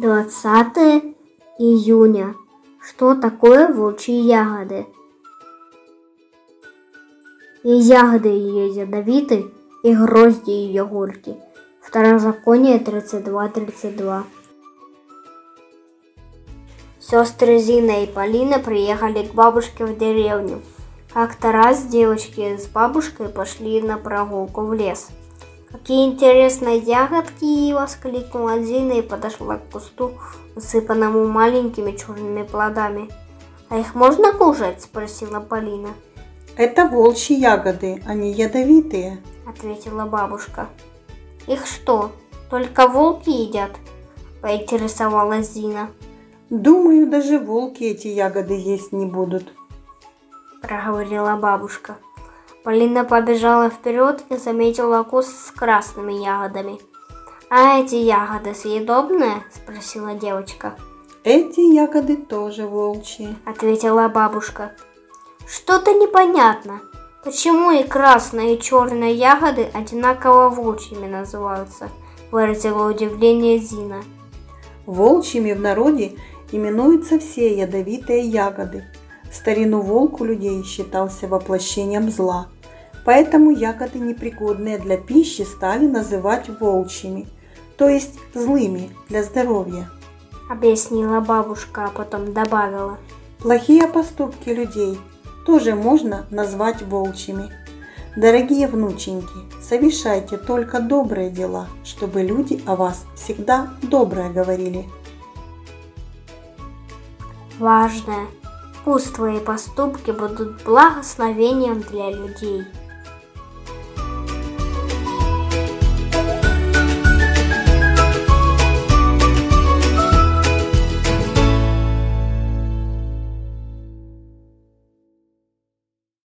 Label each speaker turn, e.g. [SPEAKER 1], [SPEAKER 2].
[SPEAKER 1] 20 июня. Что такое волчьи ягоды? И ягоды ее ядовиты, и грозди ее горьки. Второзаконие 32.32. Сестры Зина и Полина приехали к бабушке в деревню. Как-то раз девочки с бабушкой пошли на прогулку в лес. «Какие интересные ягодки!» – воскликнула Зина и подошла к кусту, усыпанному маленькими черными плодами. «А их можно кушать?» – спросила Полина.
[SPEAKER 2] Это волчьи ягоды, они ядовитые.
[SPEAKER 1] Ответила бабушка. Их что, только волки едят? Поинтересовалась Зина.
[SPEAKER 2] Думаю, даже волки эти ягоды есть не будут.
[SPEAKER 1] Проговорила бабушка. Полина побежала вперед и заметила куст с красными ягодами. «А эти ягоды съедобные?» – спросила девочка.
[SPEAKER 2] «Эти ягоды тоже волчьи», –
[SPEAKER 1] ответила бабушка. Что-то непонятно. Почему и красные, и черные ягоды одинаково волчьими называются? Выразила удивление Зина.
[SPEAKER 2] Волчьими в народе именуются все ядовитые ягоды. Старину волк у людей считался воплощением зла. Поэтому ягоды, непригодные для пищи, стали называть волчьими, то есть злыми для здоровья.
[SPEAKER 1] Объяснила бабушка, а потом добавила.
[SPEAKER 2] Плохие поступки людей тоже можно назвать волчьими. Дорогие внученьки, совершайте только добрые дела, чтобы люди о вас всегда доброе говорили.
[SPEAKER 1] Важное. Пусть твои поступки будут благословением для людей.